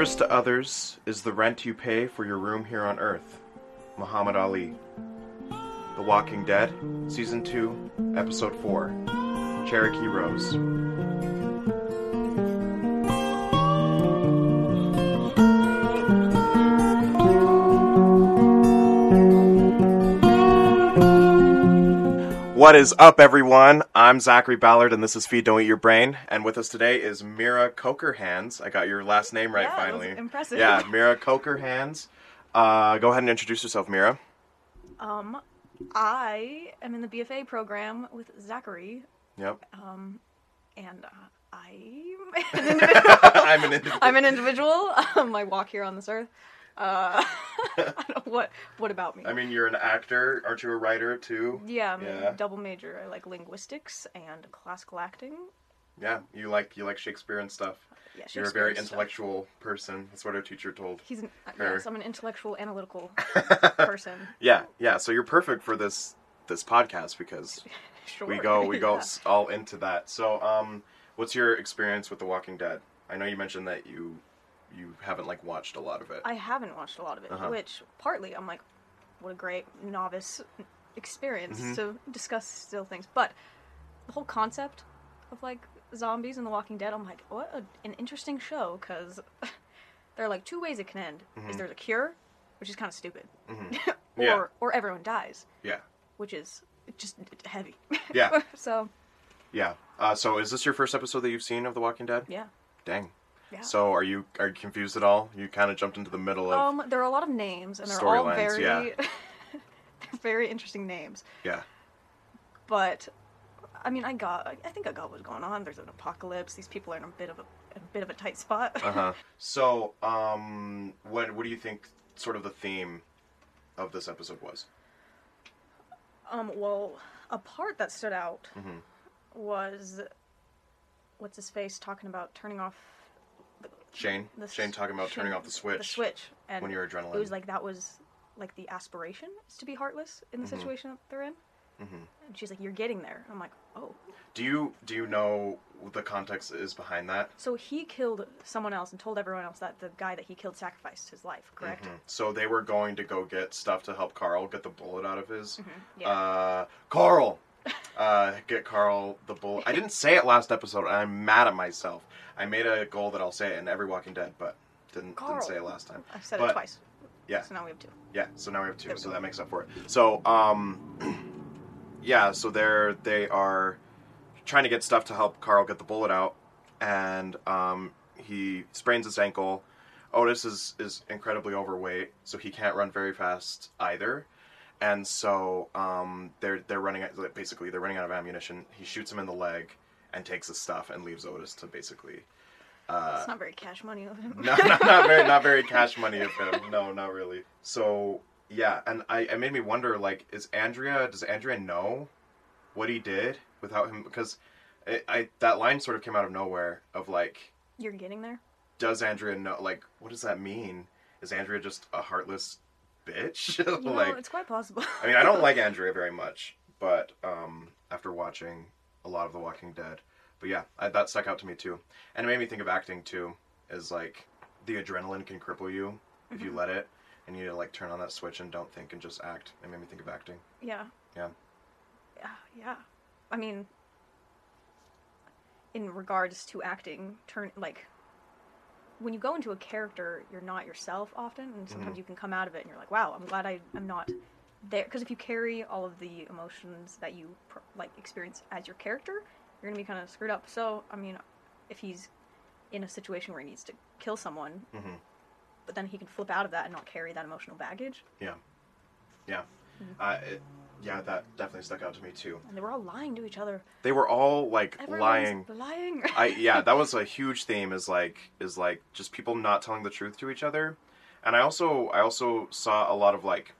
Service to others is the rent you pay for your room here on Earth. Muhammad Ali. The Walking Dead, Season 2, Episode 4 Cherokee Rose. What is up, everyone? I'm Zachary Ballard, and this is Feed Don't Eat Your Brain. And with us today is Mira Cokerhands. I got your last name right Yeah, finally. impressive. Yeah, Mira Cokerhands. Uh, go ahead and introduce yourself, Mira. Um, I am in the BFA program with Zachary, Yep. Um, and uh, I'm an individual. I'm an individual. I'm an individual. Um, I walk here on this earth. Uh, what What about me? I mean, you're an actor. Aren't you a writer too? yeah, I'm yeah. a double major. I like linguistics and classical acting. Yeah, you like you like Shakespeare and stuff. Yeah, You're a very Shakespeare stuff. intellectual person. That's what our teacher told. He's an, uh, yes, I'm an intellectual, analytical person. Yeah, yeah. So you're perfect for this this podcast because Sure. we go we go yeah. all into that. So, um, what's your experience with The Walking Dead? I know you mentioned that you you haven't like watched a lot of it. I haven't watched a lot of it, Uh-huh. which partly I'm like, what a great novice experience Mhm. to discuss still things. But the whole concept of like zombies and The Walking Dead, I'm like, what a, an interesting show because there are like two ways it can end. Mhm. Is there's a cure, which is kind of stupid, Mhm. or Yeah. or everyone dies, Yeah, which is just heavy. yeah, so yeah. Uh, so, is this your first episode that you've seen of The Walking Dead? yeah, Dang. Yeah. So, are you are you confused at all? You kind of jumped into the middle of um, there are a lot of names, and they're all Storylines, very, yeah. they're very interesting names. yeah. but I mean, I got, I think I got what's going on. There's an apocalypse. These people are in a bit of a, a bit of a tight spot. Uh huh. So, um, what what do you think? Sort of the theme of this episode was. Um, well, a part that stood out Mhm. was what's his face talking about turning off Shane. the Shane talking about turning off the switch. The switch, and when you're adrenaline. It was like that was like the aspiration is to be heartless in the Mhm. situation that they're in. Mhm. And she's like, "You're getting there." I'm like, "Oh." Do you do you know what the context is behind that? So he killed someone else and told everyone else that the guy that he killed sacrificed his life. Correct? Mhm. So they were going to go get stuff to help Carl get the bullet out of his. Mhm, Yeah. Uh, Carl, uh, get Carl the bullet. I didn't say it last episode, and I'm mad at myself. I made a goal that I'll say it in every Walking Dead, but didn't Carl. didn't say it last time. I've said but- it twice. Yeah. So now we have two. Yeah, so now we have two, There so that makes up for it. So, um, yeah, so they're they are trying to get stuff to help Carl get the bullet out, and um, he sprains his ankle. Otis is is incredibly overweight, so he can't run very fast either, and so um, they're they're running out, basically they're running out of ammunition. He shoots him in the leg and takes his stuff and leaves Otis to basically. Uh, It's not very cash money of him. no, not, not very, not very cash money of him. No, not really. So yeah, and I, it made me wonder, like, is Andrea? Does Andrea know what he did without him? Because it, I that line sort of came out of nowhere. Of like, You're getting there. does Andrea know? Like, what does that mean? Is Andrea just a heartless bitch? You know, like, it's quite possible. I mean, I don't like Andrea very much, but um, after watching a lot of The Walking Dead, but yeah, I, that stuck out to me too, and it made me think of acting too. Is like the adrenaline can cripple you if Mm-hmm. you let it, and you need to like turn on that switch and don't think and just act. It made me think of acting. Yeah. Yeah. Yeah. Yeah. I mean, in regards to acting, turn like when you go into a character, you're not yourself often, and sometimes Mhm. you can come out of it and you're like, "Wow, I'm glad I, I'm not there." Because if you carry all of the emotions that you pr- like experience as your character, you're gonna be kind of screwed up. So, I mean, if he's in a situation where he needs to kill someone, hmm but then he can flip out of that and not carry that emotional baggage. Yeah, yeah, uh, it, yeah. That definitely stuck out to me too. And they were all lying to each other. They were all like Everyone's lying. lying. I yeah, that was a huge theme. Is like is like just people not telling the truth to each other, and I also I also saw a lot of like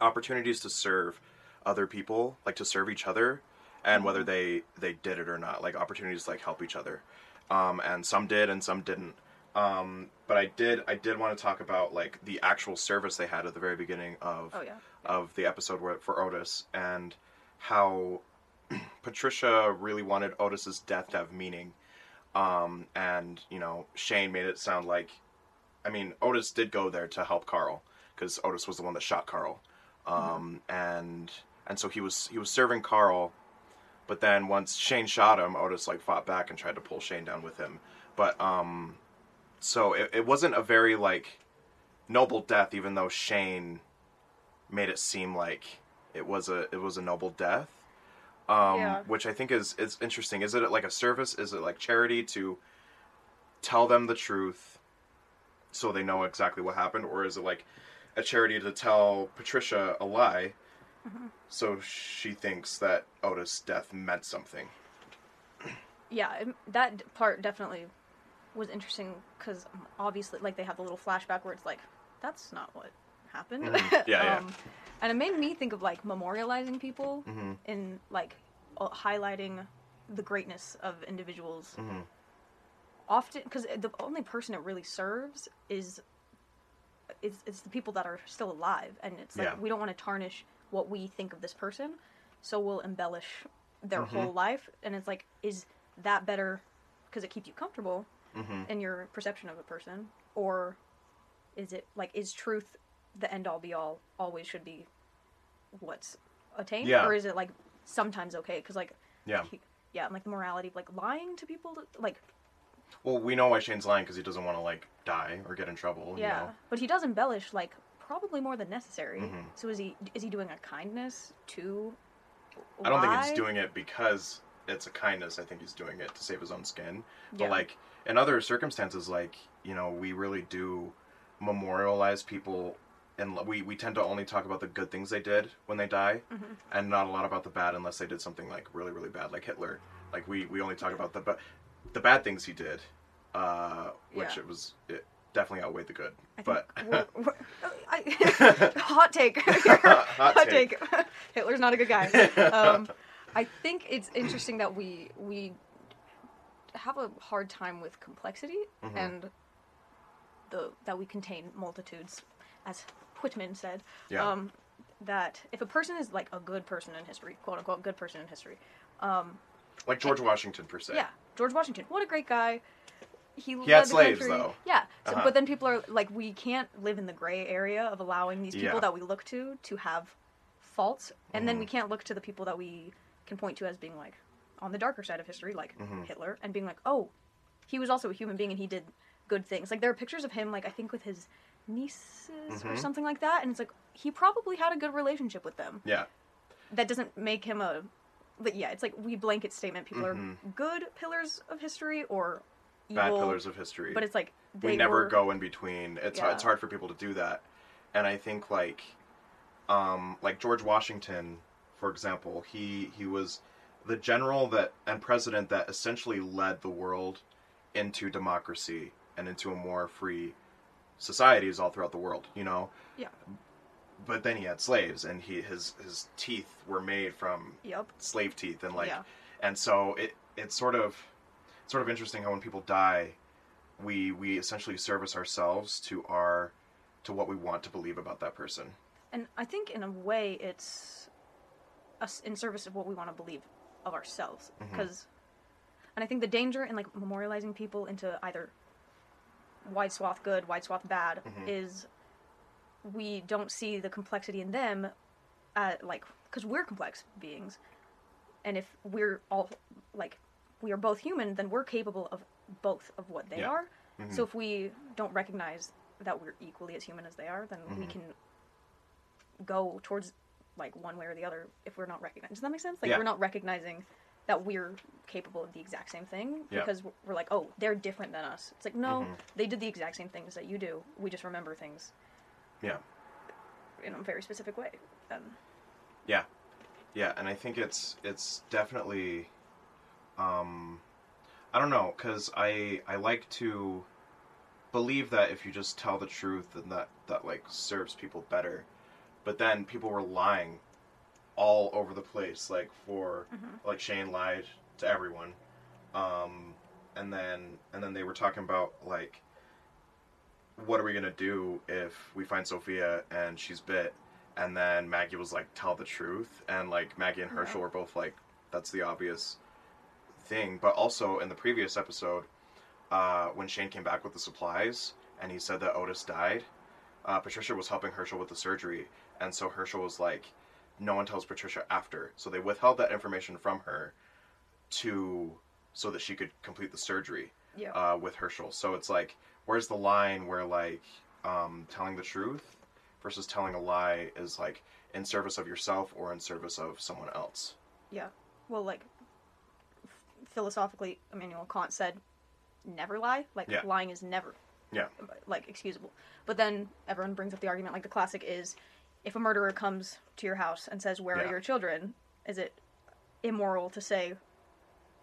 opportunities to serve other people, like to serve each other, and whether they they did it or not. Like opportunities to like help each other, um, and some did and some didn't. Um, but I did I did want to talk about like the actual service they had at the very beginning of oh yeah. Of the episode for Otis and how Patricia really wanted Otis's death to have meaning. Um, and you know, Shane made it sound like, I mean, Otis did go there to help Carl because Otis was the one that shot Carl, um, and and so he was he was serving Carl, but then once Shane shot him, Otis like fought back and tried to pull Shane down with him. But um, so it, it wasn't a very like noble death, even though Shane made it seem like it was a it was a noble death. Um, Yeah. which I think is is interesting. Is it like a service? Is it like charity to tell them the truth so they know exactly what happened, or is it like a charity to tell Patricia a lie so she thinks that Otis' death meant something? yeah, that part definitely was interesting because obviously, like, they have the little flashback where it's like, that's not what happened. Mhm. Yeah, yeah. um, and it made me think of like memorializing people Mm-hmm. in like uh, highlighting the greatness of individuals. Mm-hmm. Often, because the only person it really serves is it's, is the people that are still alive, and it's like Yeah. we don't want to tarnish what we think of this person, so we'll embellish their Mhm. whole life, and it's like, is that better because it keeps you comfortable Mm-hmm. in your perception of a person, or is it like is truth the end all be all? Always should be what's attained, Yeah. or is it like sometimes okay? Because like Yeah. he- yeah, and like the morality of like lying to people, like Well, we know why Shane's lying because he doesn't want to like die or get in trouble. yeah, You know? but he does embellish like probably more than necessary. Mhm. So is he is he doing a kindness to? I don't think he's doing it because it's a kindness. I think he's doing it to save his own skin. But Yeah. like in other circumstances, like you know, we really do memorialize people, and we we tend to only talk about the good things they did when they die, Mhm. and not a lot about the bad unless they did something like really really bad, like Hitler. Like we we only talk about the but the bad things he did, uh, which Yeah. it was it definitely outweighed the good. I but we're, we're, I, hot take. hot, take. take. Hitler's not a good guy. Um, I think it's interesting that we we have a hard time with complexity Mhm. and the that we contain multitudes, as Whitman said. Yeah. Um, that if a person is like a good person in history, quote unquote, good person in history, um, like George Washington per se. yeah, George Washington, what a great guy. He, led had slaves, country. though. Yeah, so, Uh-huh. but then people are like, we can't live in the gray area of allowing these people Yeah. that we look to to have faults, and then Mhm. we can't look to the people that we can point to as being like on the darker side of history, like Mhm. Hitler, and being like, oh, he was also a human being and he did good things. Like there are pictures of him, like I think with his nieces or Mhm. something like that, and it's like he probably had a good relationship with them Yeah. that doesn't make him a but yeah it's like we blanket statement people Mhm. are good pillars of history or evil Bad pillars of history. but it's like they we never were- go in between. It's Yeah. it's hard for people to do that, and I think like, um, like George Washington, for example, he he was the general that and president that essentially led the world into democracy and into a more free societies all throughout the world. You know. Yeah. But then he had slaves, and he his his teeth were made from yep slave teeth, and like, Yeah. and so it it's sort of sort of interesting how when people die, we we essentially service ourselves to our to what we want to believe about that person. and i think in a way it's us in service of what we want to believe of ourselves mm-hmm. because and i think the danger in like memorializing people into either wide swath good wide swath bad Mhm. is we don't see the complexity in them uh, like because we're complex beings and if we're all like we are both human then we're capable of both of what they Yeah. are Mhm. so if we don't recognize that we're equally as human as they are then we Mhm. can go towards like one way or the other if we're not recognizing does that make sense like Yeah. we're not recognizing that we're capable of the exact same thing Yeah. because we're like oh they're different than us it's like no Mhm. they did the exact same things that you do we just remember things Yeah. in a very specific way um, Yeah, yeah, and I think it's it's definitely, um, I don't know, because I I like to believe that if you just tell the truth, then that that like serves people better. But then people were lying all over the place, like for Mhm. like Shane lied to everyone, um, and then and then they were talking about like what are we gonna do if we find Sophia and she's bit? And then Maggie was like, "Tell the truth," and like Maggie and Yeah. Hershel were both like, "That's the obvious thing. But also in the previous episode, uh, when Shane came back with the supplies and he said that Otis died, uh, Patricia was helping Hershel with the surgery, and so Hershel was like, "No one tells Patricia after," so they withheld that information from her to so that she could complete the surgery Yeah. uh, with Hershel. So it's like, where's the line where like um, telling the truth versus telling a lie is like in service of yourself or in service of someone else? Yeah. Well, like f- philosophically, Immanuel Kant said, "Never lie." Like Yeah. lying is never Yeah. like excusable. But then everyone brings up the argument, like the classic is, if a murderer comes to your house and says, "Where Yeah. are your children?" Is it immoral to say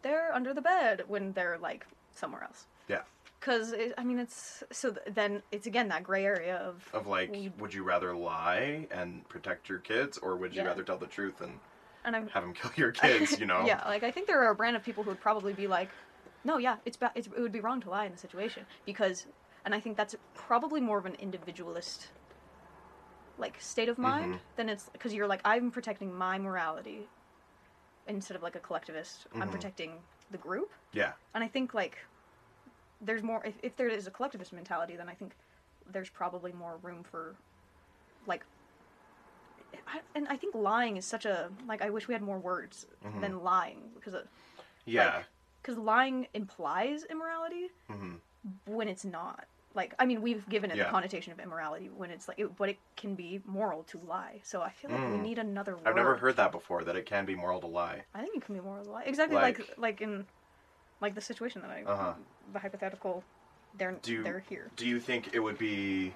they're under the bed when they're like somewhere else? Yeah. Because I mean, it's so th- then it's again that gray area of Of like, We- would you rather lie and protect your kids, or would you Yeah. rather tell the truth and and I'm have them kill your kids? You know? yeah, like I think there are a brand of people who would probably be like, no, yeah, it's, ba- it's it would be wrong to lie in the situation because, and I think that's probably more of an individualist like state of mind Mhm. than it's because you're like I'm protecting my morality instead of like a collectivist. I'm Mhm. protecting the group, Yeah. and I think like there's more if, if there is a collectivist mentality, then I think there's probably more room for like. I, and I think lying is such a like I wish we had more words Mhm. than lying because it, Yeah. because lying implies immorality hmm when it's not. Like I mean, we've given it Yeah. the connotation of immorality when it's like, it, but it can be moral to lie. So I feel like we Mm. need another word. I've never heard that before. That it can be moral to lie. I think it can be moral to lie. Exactly like Like- like, in like the situation that I Uh-huh. the hypothetical. They're Do they're here. Do you think it would be?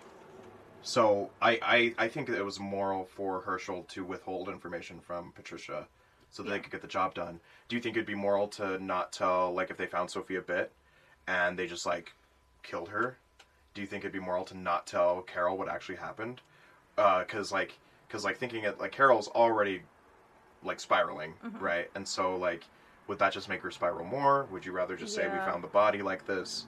So I, I I think it was moral for Hershel to withhold information from Patricia, so that they could get the job done. Do you think it'd be moral to not tell, like, if they found Sophia Bit, and they just like killed her? Do you think it'd be moral to not tell Carol what actually happened? Because like, because like thinking it like Carol's already like spiraling, Mhm. right? And so like, would that just make her spiral more? Would you rather just say we found the body like this?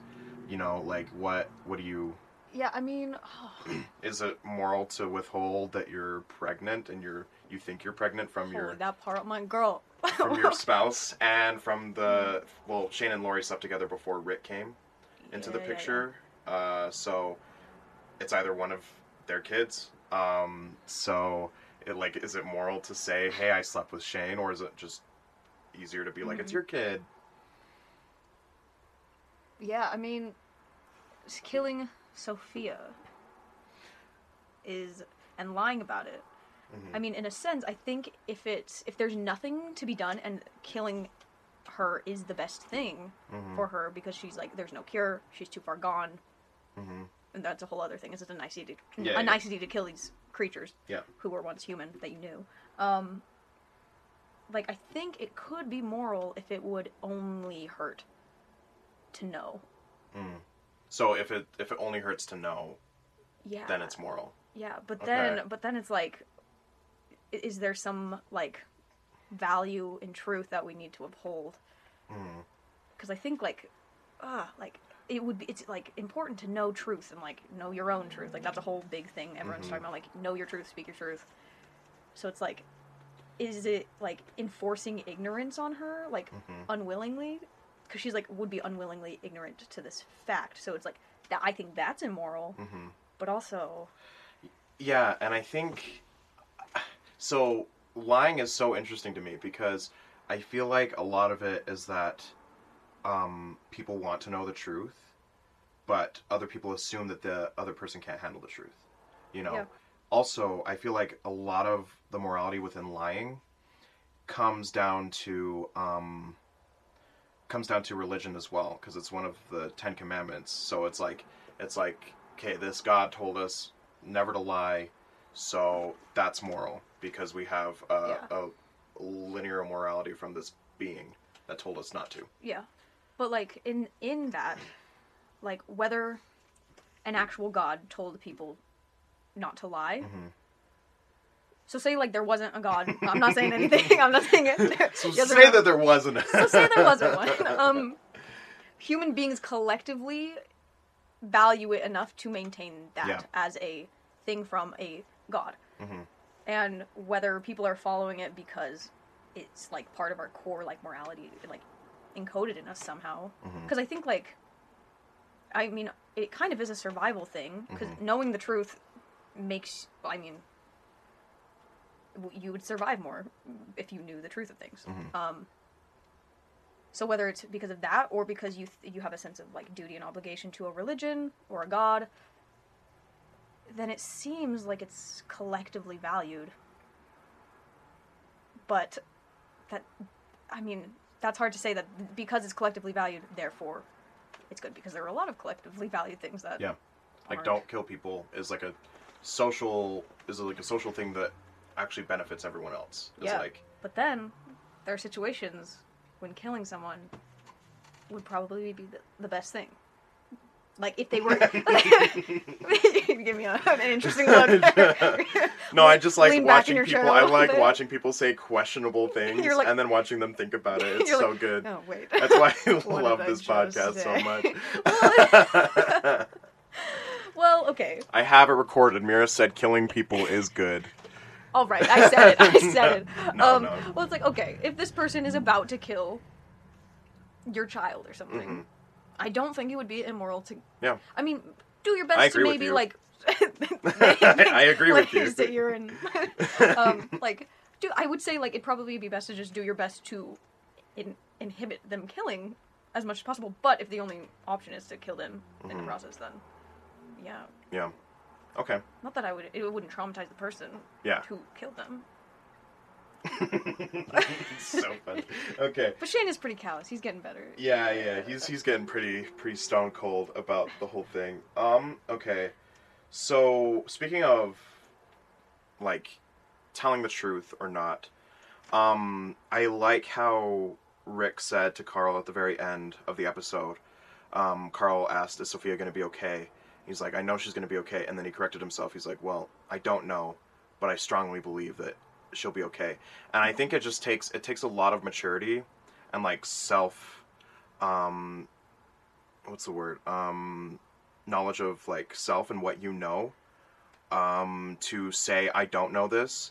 You know, like what? What do you? Yeah, I mean, Is it moral to withhold that you're pregnant and you're you think you're pregnant from your that part, my girl. from your spouse and from the well Shane and Lori slept together before Rick came into the Yeah, yeah, yeah. picture. Uh, so it's either one of their kids. Um, so it like is it moral to say, "Hey, I slept with Shane," or is it just easier to be like, "It's Mhm. your kid"? Yeah, I mean, killing Sophia is and lying about it. Mhm. I mean, in a sense, I think if it's if there's nothing to be done and killing her is the best thing Mhm. for her because she's like there's no cure, she's too far gone, Mhm. and that's a whole other thing. Is it a nicety to, Yeah, a yeah. nicety to kill these creatures Yeah. who were once human that you knew? Um, like I think it could be moral if it would only hurt to know. Mm. So if it if it only hurts to know, Yeah. then it's moral. Yeah, but Okay. then but then it's like is there some like value in truth that we need to uphold? Mm. Cuz I think like uh like it would be it's like important to know truth and like know your own truth. Like that's a whole big thing everyone's Mhm. talking about like know your truth, speak your truth. So it's like is it like enforcing ignorance on her like Mhm. unwillingly because she's like would be unwillingly ignorant to this fact. So it's like that I think that's immoral, hmm but also Yeah, and I think so. Lying is so interesting to me because I feel like a lot of it is that um, people want to know the truth, but other people assume that the other person can't handle the truth. You know. Yeah. Also, I feel like a lot of the morality within lying comes down to um, comes down to religion as well because it's one of the Ten Commandments. So it's like it's like okay, this God told us never to lie, so that's moral because we have a, Yeah. a linear morality from this being that told us not to. Yeah. But like in in that like whether an actual god told people not to lie. Mhm. So say like there wasn't a god. I'm not saying anything. I'm not saying it. So Yes say no? that there wasn't. So say there wasn't one. Um human beings collectively value it enough to maintain that Yeah. as a thing from a god. Mhm. And whether people are following it because it's like part of our core like morality like encoded in us somehow. Because I think like, I mean, it kind of is a survival thing. Because Mhm. knowing the truth makes, I mean, you would survive more if you knew the truth of things. Mhm. Um, so whether it's because of that or because you th- you have a sense of like duty and obligation to a religion or a god, then it seems like it's collectively valued. But that, I mean, that's hard to say that because it's collectively valued, therefore it's good because there are a lot of collectively valued things that Yeah. Like aren't. don't kill people is like a social is like a social thing that actually benefits everyone else. It's Yeah. like But then there are situations when killing someone would probably be the, the best thing. Like if they were, give me a, an interesting look. No, I just like Lean watching people I like watching people say questionable things like- and then watching them think about it. It's so like, good. Oh wait. That's why I love I this just podcast so much. well, okay. I have it recorded. Mira said killing people is good. All right, I said it. I said it. No, um, no. Well, it's like okay, if this person is about to kill your child or something, Mhm. I don't think it would be immoral to. Yeah. I mean, do your I best to maybe like. I agree with you. Sit your in. um, like, do I would say like it'd probably be best to just do your best to in, inhibit them killing as much as possible. But if the only option is to kill them in the Mhm. process, then yeah, Yeah. Okay. not that I would. It wouldn't traumatize the person Yeah. who killed them. so funny. Okay. But Shane is pretty callous. He's getting better. Yeah, yeah, he's he's getting pretty pretty stone cold about the whole thing. Um, okay. So speaking of like telling the truth or not, um, I like how Rick said to Carl at the very end of the episode. Um, Carl asked, "Is Sophia going to be okay?" He's like, "I know she's going to be okay," and then he corrected himself. He's like, "Well, I don't know, but I strongly believe that she'll be okay." And I think it just takes it takes a lot of maturity and like self um what's the word um knowledge of like self and what you know um to say i don't know this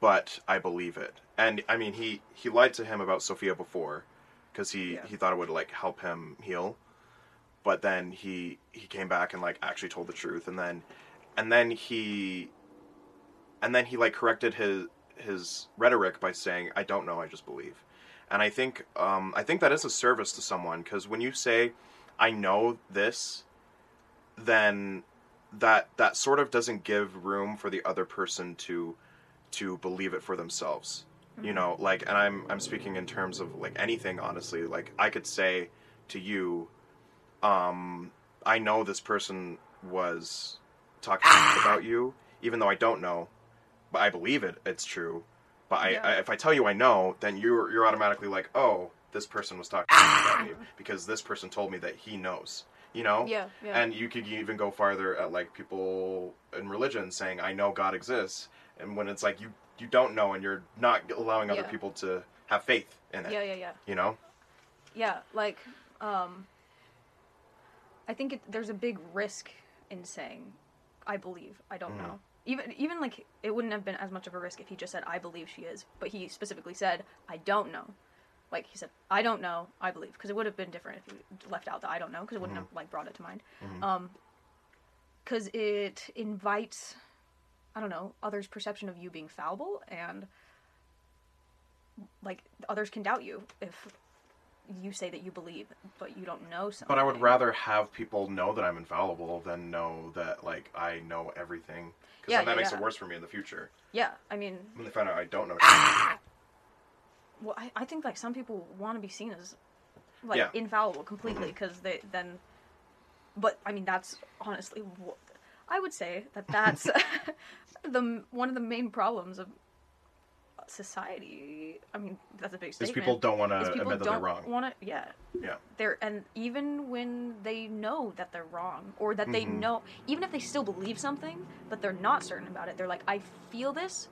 but i believe it and i mean he he lied to him about sophia before because he Yeah. he thought it would like help him heal but then he he came back and like actually told the truth and then and then he and then he like corrected his his rhetoric by saying i don't know i just believe. And i think um i think that is a service to someone because when you say i know this then that that sort of doesn't give room for the other person to to believe it for themselves you know? Like and i'm i'm speaking in terms of like anything honestly. Like i could say to you um i know this person was talking about you even though i don't know but i believe it it's true but I, Yeah. I if i tell you i know then you're you're automatically like oh this person was talking about me because this person told me that he knows you know Yeah, yeah. and you could even go farther at like people in religion saying i know god exists and when it's like you you don't know and you're not allowing other Yeah. people to have faith in it yeah, yeah, yeah. you know Yeah, like, um, I think it, there's a big risk in saying, "I believe." I don't Mhm. know. Even even like it wouldn't have been as much of a risk if he just said, "I believe she is," but he specifically said, "I don't know." Like he said, "I don't know. I believe," because it would have been different if he left out the "I don't know," because it wouldn't Mhm. have like brought it to mind. Mhm. Um, because it invites, I don't know, others' perception of you being fallible and like others can doubt you if you say that you believe but you don't know something. but i would rather have people know that i'm infallible than know that like i know everything because Yeah, then that yeah, makes yeah. it worse for me in the future Yeah, I mean, when they find out i don't know well, I, I think like some people want to be seen as like infallible completely because they then, but I mean that's honestly what I would say that that's the one of the main problems of society. I mean that's a big is statement. people don't want to admit that they're wrong want to yeah yeah they're and even when they know that they're wrong or that they Mhm. know even if they still believe something but they're not certain about it they're like i feel this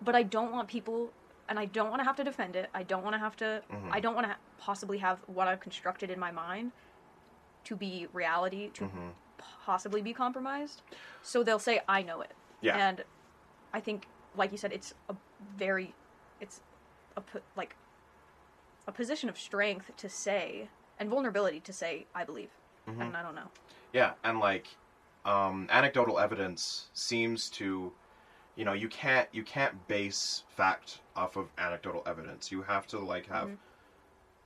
but i don't want people and i don't want to have to defend it i don't want to have to Mhm. i don't want to ha- possibly have what i've constructed in my mind to be reality to hmm possibly be compromised so they'll say i know it yeah and i think like you said it's a very it's a like a position of strength to say and vulnerability to say I believe, Mhm. and I don't know. Yeah, and like um, anecdotal evidence seems to, you know, you can't you can't base fact off of anecdotal evidence. You have to like have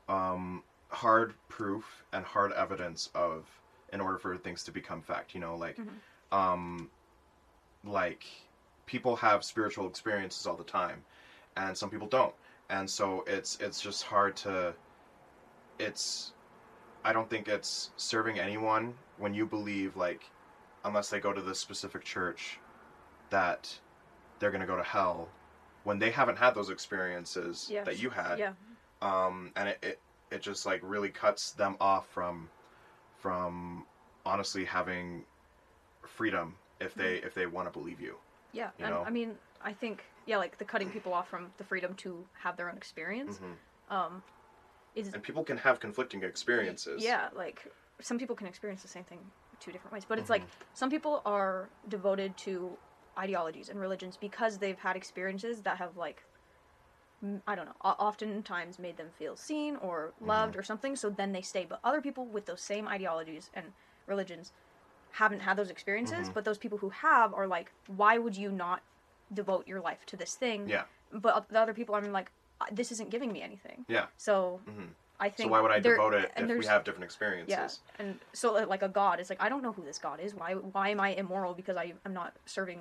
um, hard proof and hard evidence of in order for things to become fact. You know, like Mhm. um, like people have spiritual experiences all the time, and some people don't, and so it's it's just hard to. It's I don't think it's serving anyone when you believe like unless they go to this specific church that they're going to go to hell when they haven't had those experiences Yeah. that you had Yeah. um and it, it it just like really cuts them off from from honestly having freedom if they if they want to believe you Yeah, You and know? I mean, I think yeah, like the cutting people off from the freedom to have their own experience. Mhm. Um, is and people can have conflicting experiences yeah, like some people can experience the same thing two different ways, but it's Mm-hmm. like some people are devoted to ideologies and religions because they've had experiences that have like I don't know, oftentimes made them feel seen or loved Mm-hmm. or something. So then they stay. But other people with those same ideologies and religions haven't had those experiences. Mhm. But those people who have are like, why would you not devote your life to this thing? yeah But the other people, I mean, like, this isn't giving me anything. yeah So Mhm. I think. so why would i devote it if we have different experiences yeah, and so uh, like a god is like I don't know who this god is. Why why am I immoral because I am not serving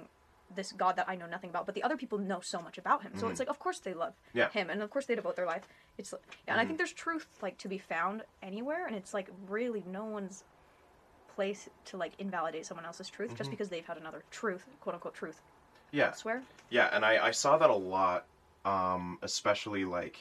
this god that I know nothing about? But the other people know so much about him. So it's like of course they love Mm-hmm. Yeah. him, and of course they devote their life. It's yeah, and I Mhm. think there's truth like to be found anywhere, and it's like really no one's place to like invalidate someone else's truth just Mhm. because they've had another truth, quote unquote truth. yeah Swear. Yeah, and I, I saw that a lot, um, especially like,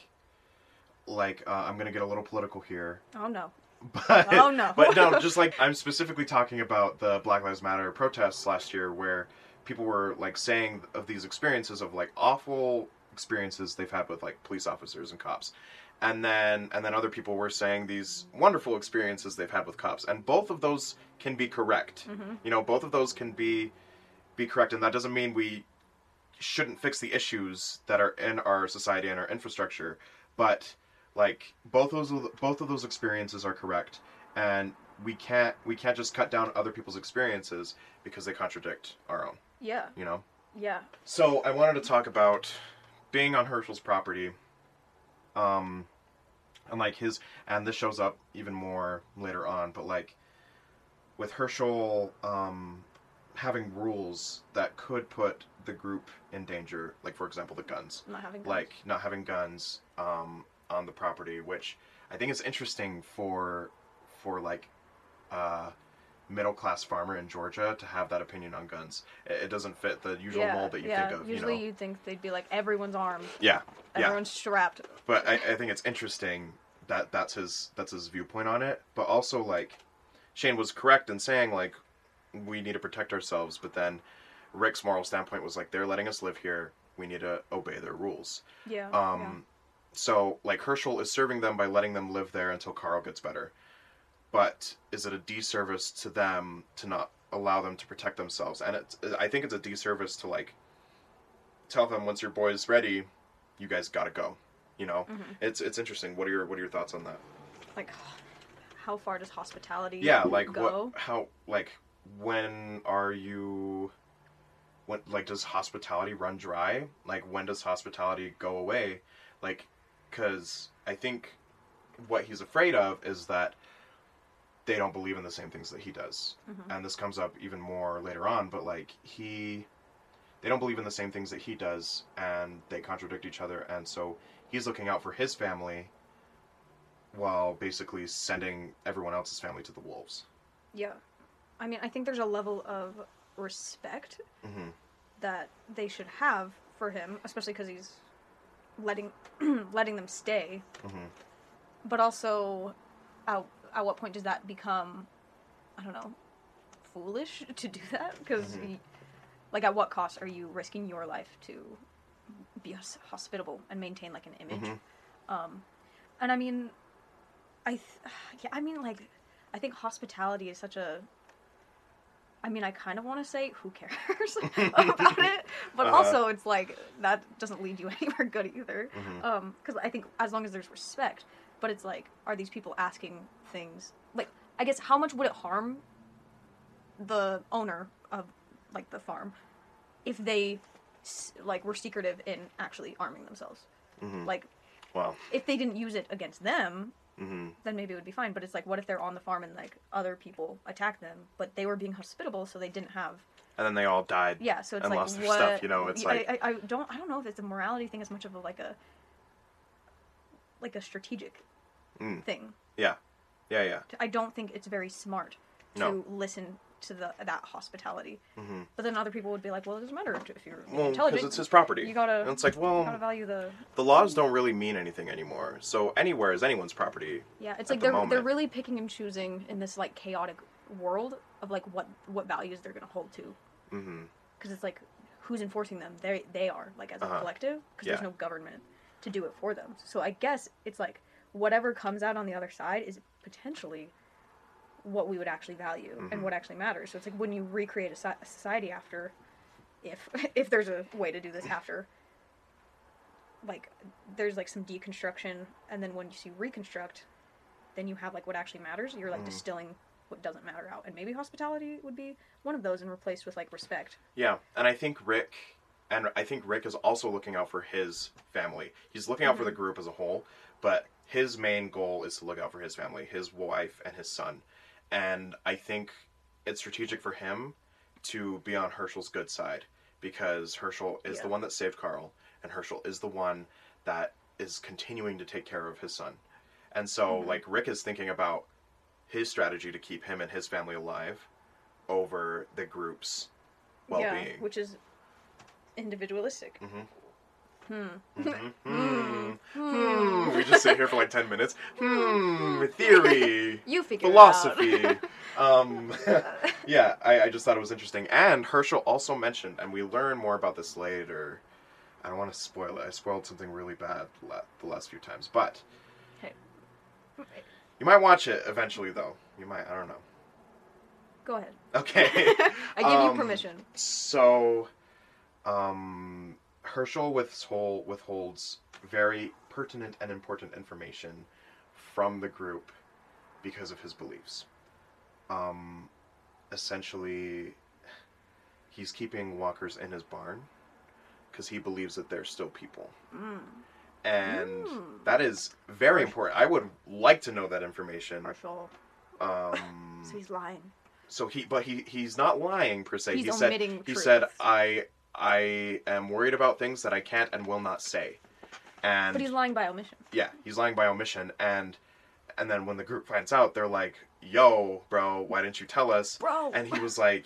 like uh, I'm gonna get a little political here, Oh no. but Oh no. but no, just like I'm specifically talking about the Black Lives Matter protests last year, where people were like saying of these experiences of like awful experiences they've had with like police officers and cops, and then and then other people were saying these wonderful experiences they've had with cops, and both of those can be correct. hmm You know, both of those can be be correct, and that doesn't mean we shouldn't fix the issues that are in our society and our infrastructure. But like both those both of those experiences are correct, and we can't we can't just cut down other people's experiences because they contradict our own. Yeah. You know. Yeah. So I wanted to talk about being on Hershel's property. Um, and like his, and this shows up even more later on, but like with Hershel, um, having rules that could put the group in danger, like for example the guns, Not having guns. like not having guns um, on the property, which I think is interesting for for like uh, middle class farmer in Georgia to have that opinion on guns. It, it doesn't fit the usual yeah, mold that you yeah. think of. Usually you know, you'd think they'd be like everyone's armed, yeah, yeah. everyone's strapped. But I, I think it's interesting that that's his that's his viewpoint on it. But also like Shane was correct in saying like we need to protect ourselves, but then Rick's moral standpoint was like they're letting us live here. We need to obey their rules. Yeah. Um, so like Hershel is serving them by letting them live there until Carl gets better. But is it a disservice to them to not allow them to protect themselves? And it's I think it's a disservice to like tell them once your boy is ready, you guys gotta go. You know, Mhm. it's it's interesting. What are your what are your thoughts on that? like how far does hospitality Yeah, like go? what? How like when are you? When like does hospitality run dry? Like when does hospitality go away? Like, because I think what he's afraid of is that they don't believe in the same things that he does, Mhm. and this comes up even more later on. But like he, they don't believe in the same things that he does, and they contradict each other, and so he's looking out for his family while basically sending everyone else's family to the wolves. Yeah. I mean, I think there's a level of respect Mm-hmm. that they should have for him, especially because he's letting letting them stay. Mm-hmm. But also, at, at what point does that become, I don't know, foolish to do that? Because, Mhm. like, at what cost are you risking your life to be hospitable and maintain like an image? Mhm. Um, and I mean, I th- yeah, I mean, like, I think hospitality is such a. I mean, I kind of want to say who cares about it, but Uh-huh. also it's like that doesn't lead you anywhere good either. Mhm. Um, because I think as long as there's respect, but it's like, are these people asking things like? I guess how much would it harm the owner of like the farm if they like were secretive in actually arming themselves? Mhm. Like, Well, if they didn't use it against them, hmm then maybe it would be fine. But it's like, what if they're on the farm and like other people attack them, but they were being hospitable, so they didn't have. and then they all died. Yeah, so it's And like lost their what? stuff, you know, it's I- like- I, I, don't I don't know if it's a morality thing as much of a like a like a strategic Mm. thing. Yeah, yeah, yeah. I don't think it's very smart to No. listen to the that hospitality. hmm But then other people would be like, well, it doesn't matter if you're Well, intelligent. because it's his property. You gotta- And it's like, well, gotta value the the laws don't really mean anything anymore. So anywhere is anyone's property. Yeah, it's like the they're they're really picking and choosing in this like chaotic world of like what what values they're gonna hold to because it's like who's enforcing them? They they are like as a Uh-huh. collective because Yeah. there's no government to do it for them. So I guess it's like whatever comes out on the other side is potentially what we would actually value Mhm. and what actually matters. So it's like when you recreate a, a society after, if if there's a way to do this after, like there's like some deconstruction, and then when you see reconstruct, then you have like what actually matters. You're like Mhm. distilling what doesn't matter out, and maybe hospitality would be one of those, and replaced with like respect. Yeah, and I think Rick, and I think Rick is also looking out for his family. He's looking out for the group as a whole, but his main goal is to look out for his family, his wife and his son. And I think it's strategic for him to be on Hershel's good side because Hershel is the one that saved Carl, and Hershel is the one that is continuing to take care of his son. And so, Mhm. like, Rick is thinking about his strategy to keep him and his family alive over the group's well yeah, which is individualistic. hmm Hmm. hmm Hmm. Hmm. We just sit here for like 10 minutes. Hmm. Theory. You figure Philosophy. Um, yeah, I, I just thought it was interesting. And Hershel also mentioned, and we learn more about this later. I don't want to spoil it. I spoiled something really bad la- the last few times. But Hey. you might watch it eventually, though. You might. I don't know. Go ahead. Okay. I give Um, you permission. So, um, Hershel withhold, withholds very pertinent and important information from the group because of his beliefs. Um, essentially, he's keeping walkers in his barn because he believes that they're still people. Mm. And Mm. that is very important. I would like to know that information. Marshall. Um, So he's lying. so he, but he, he's not lying per se. He's he said, omitting he said i i am worried about things that i can't and will not say and But he's lying by omission. yeah he's lying by omission and and then when the group finds out they're like yo bro why didn't you tell us Bro. and he was like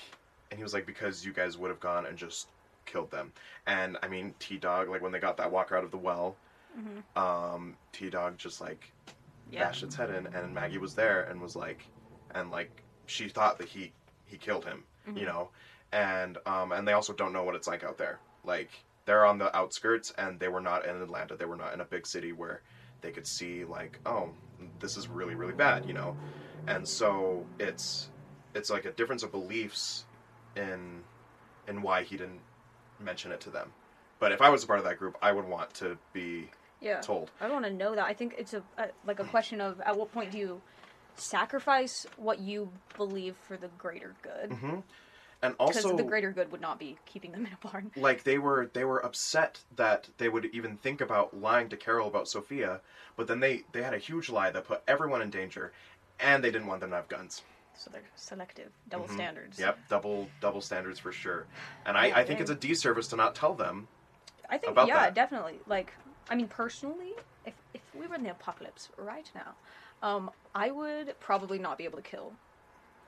and he was like because you guys would have gone and just killed them and i mean t-dog like when they got that walker out of the well Mhm. um t-dog just like Yeah. bashed its head in and maggie was there and was like and like she thought that he he killed him you know and um and they also don't know what it's like out there like they're on the outskirts and they were not in atlanta they were not in a big city where they could see like oh this is really really bad you know and so it's it's like a difference of beliefs in in why he didn't mention it to them but if i was a part of that group i would want to be Yeah. told I want to know that. I think it's a, a like a question of at what point do you sacrifice what you believe for the greater good? hmm and Because also the greater good would not be keeping them in a barn. like they were they were upset that they would even think about lying to Carol about Sophia, but then they they had a huge lie that put everyone in danger, and they didn't want them to have guns. So they're selective, double Mhm. standards. Yep, double double standards for sure. And I, Yeah, I think it's a disservice to not tell them. I think about yeah, that. definitely. Like, I mean, personally, if if we were in the apocalypse right now, um, I would probably not be able to kill,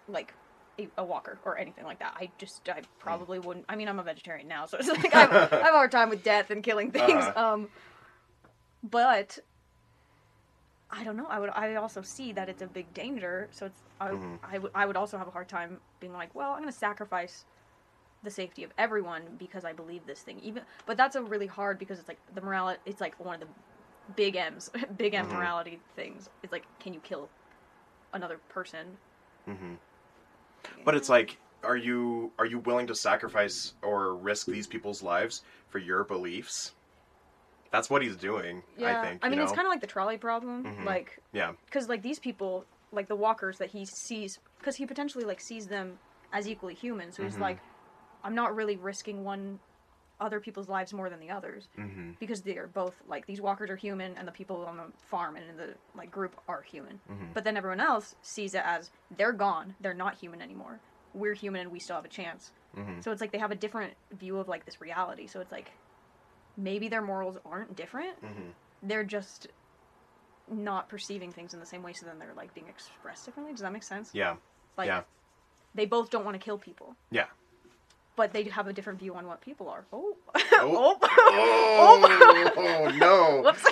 like, a, a walker or anything like that. I just, I probably wouldn't. I mean, I'm a vegetarian now, so it's like I have, I have a hard time with death and killing things. Uh-huh. Um, but I don't know. I would. I also see that it's a big danger, so it's. I, Mhm. I would. I would also have a hard time being like, well, I'm going to sacrifice the safety of everyone because I believe this thing. Even, but that's a really hard because it's like the morality. It's like one of the big M's, big M Mhm. morality things. It's like, can you kill another person? hmm But it's like are you are you willing to sacrifice or risk these people's lives for your beliefs? That's what he's doing. Yeah, I think. I mean, it's kind of like the trolley problem. Mhm. Like, yeah. because like these people, like the walkers that he sees, because he potentially like sees them as equally human. So he's Mhm. like, I'm not really risking one other people's lives more than the others hmm because they're both like these walkers are human and the people on the farm and in the like group are human. Mhm. But then everyone else sees it as they're gone, they're not human anymore. We're human and we still have a chance. hmm So it's like they have a different view of like this reality. So it's like maybe their morals aren't different. hmm They're just not perceiving things in the same way. So then they're like being expressed differently. Does that make sense? Yeah. Like yeah. they both don't want to kill people, Yeah. But they have a different view on what people are. Oh, Oh. oh, Oh, oh no. whoops.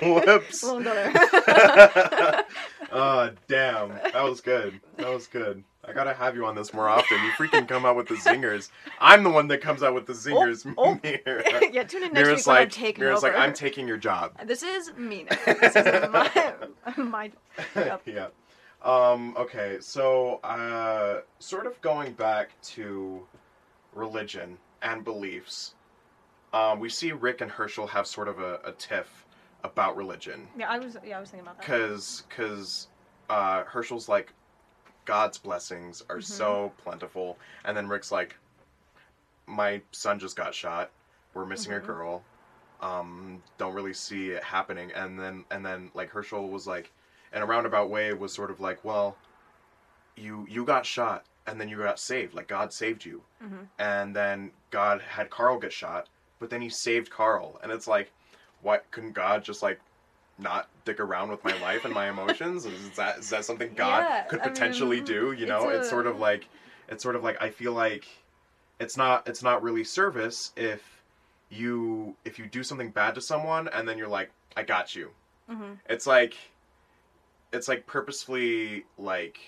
Whoops. Won't go there. oh, damn. That was good. That was good. I gotta have you on this more often. You freaking come out with the zingers. I'm the one that comes out with the zingers. oh. Mira. yeah, tune in next Mira's week when I'm like, taking Mira's over. like, I'm taking your job. This is me now. This is my, my Yep. yeah. Um, okay, so uh, sort of going back to religion and beliefs, um, we see Rick and Hershel have sort of a, a tiff about religion. Yeah, I was yeah, I was thinking about that. because because uh, Hershel's like God's blessings are Mhm. so plentiful, and then Rick's like, my son just got shot. We're missing Mhm. a girl. Um, don't really see it happening, and then and then like Hershel was like, in a roundabout way, was sort of like, well, you you got shot, and then you got saved. Like God saved you, Mhm. and then God had Carl get shot, but then he saved Carl, and it's like, why couldn't God just like not dick around with my life and my emotions? Is that is that something God Yeah, could I potentially mean, do? You know, it's it's, sort of like it's sort of like I feel like it's not it's not really service if you if you do something bad to someone and then you're like I got you. hmm It's like it's like purposefully like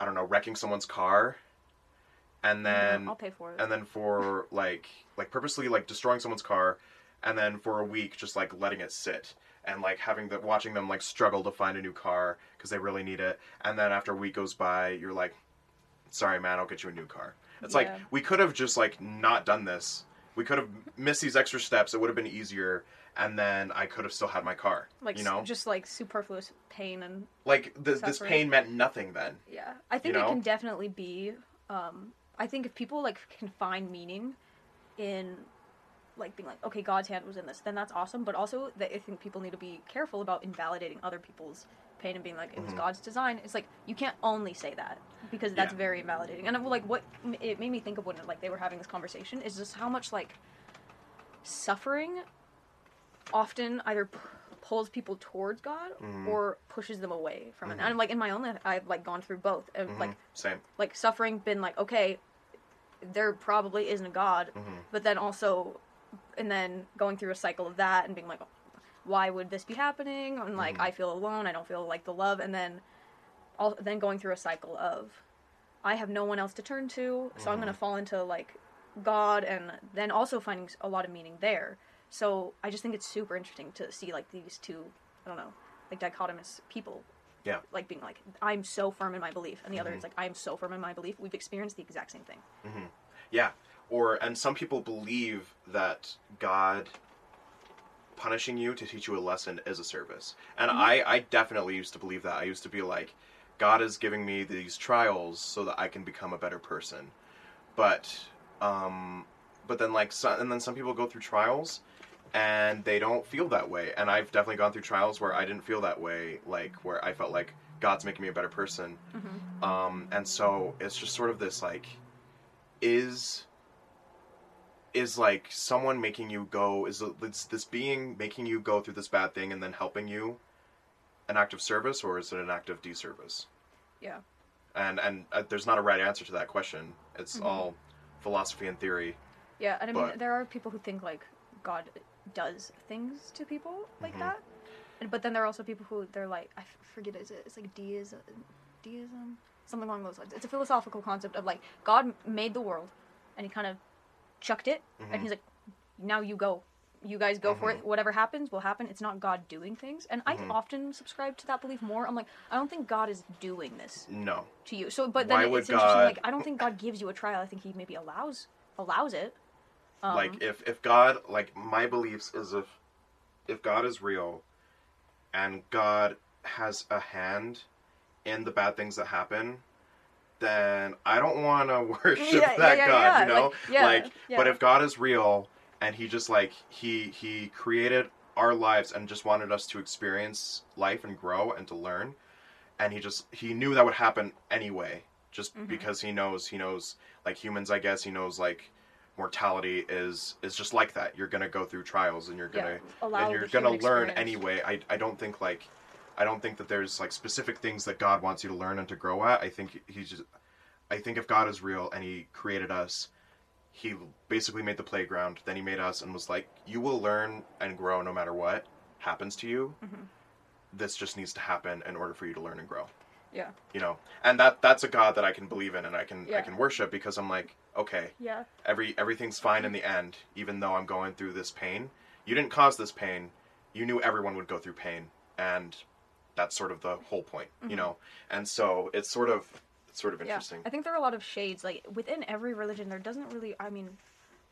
I don't know wrecking someone's car and mm, then I'll pay for it. and then for like like purposely like destroying someone's car and then for a week just like letting it sit and like having the watching them like struggle to find a new car because they really need it and then after a week goes by you're like sorry man i'll get you a new car. It's like we could have just like not done this. We could have missed these extra steps. It would have been easier and then i could have still had my car like you know just like superfluous pain and like th- this suffering. pain meant nothing then yeah. I think You it can definitely be. Um, I think if people like can find meaning in like being like, okay, God's hand was in this, then that's awesome. But also, that I think people need to be careful about invalidating other people's pain and being like, it was Mhm. God's design. It's like you can't only say that because that's Yeah. very invalidating. And I'm like, what it made me think of when like they were having this conversation is just how much like suffering often either p- pulls people towards God Mhm. or pushes them away from it. Mhm. And I'm like in my own life, I've like gone through both. And, Mhm. Like same like suffering, been like okay, there probably isn't a God, hmm but then also, and then going through a cycle of that and being like, why would this be happening? And like Mhm. I feel alone, I don't feel like the love, and then, all then going through a cycle of, I have no one else to turn to, so I'm gonna fall into like God, and then also finding a lot of meaning there. So I just think it's super interesting to see like these two, I don't know, like dichotomous people. Yeah. Like being like, I'm so firm in my belief, and the other Mhm. is like, I'm so firm in my belief. We've experienced the exact same thing. hmm Yeah, or and some people believe that God punishing you to teach you a lesson is a service, and Mhm. I I definitely used to believe that. I used to be like, God is giving me these trials so that I can become a better person, but um, but then like so, and then some people go through trials. And they don't feel that way. And I've definitely gone through trials where I didn't feel that way, like where I felt like God's making me a better person. Mm-hmm. Um, and so it's just sort of this like, is is like someone making you go? Is this this being making you go through this bad thing and then helping you an act of service, or is it an act of disservice? Yeah. And and uh, there's not a right answer to that question. It's Mhm. all philosophy and theory. Yeah, and I mean, But- there are people who think like God does things to people like Mhm. that, and, but then there are also people who they're like, I forget, is it? It's like deism, deism, something along those lines. It's a philosophical concept of like God made the world, and He kind of chucked it, Mhm. and He's like, now you go, you guys go for Mhm. it. Whatever happens will happen. It's not God doing things. And I Mhm. often subscribe to that belief more. I'm like, I don't think God is doing this No. to you. So, but then Why it's interesting. God- Like, I don't think God gives you a trial. I think He maybe allows allows it. Um, like if if God like my beliefs is if if God is real and God has a hand in the bad things that happen, then I don't want to worship Yeah, that yeah, God, yeah, you know? like, yeah, like but if God is real and he just like he he created our lives and just wanted us to experience life and grow and to learn and he just he knew that would happen anyway just Mhm. because he knows he knows like humans I guess he knows like mortality is is just like that. You're gonna go through trials and you're gonna allow and you're gonna learn experience. anyway. I, I don't think like i don't think that there's like specific things that god wants you to learn and to grow at. I think he's just i think if god is real and he created us he basically made the playground then he made us and was like you will learn and grow no matter what happens to you. Mhm. this just needs to happen in order for you to learn and grow Yeah. you know and that that's a god that i can believe in and i can i can worship because i'm like okay Yeah. every everything's fine in the end even though i'm going through this pain you didn't cause this pain you knew everyone would go through pain and that's sort of the whole point you Mhm. know and so it's sort of it's sort of interesting. Yeah. I think there are a lot of shades. Like within every religion, there doesn't really. I mean,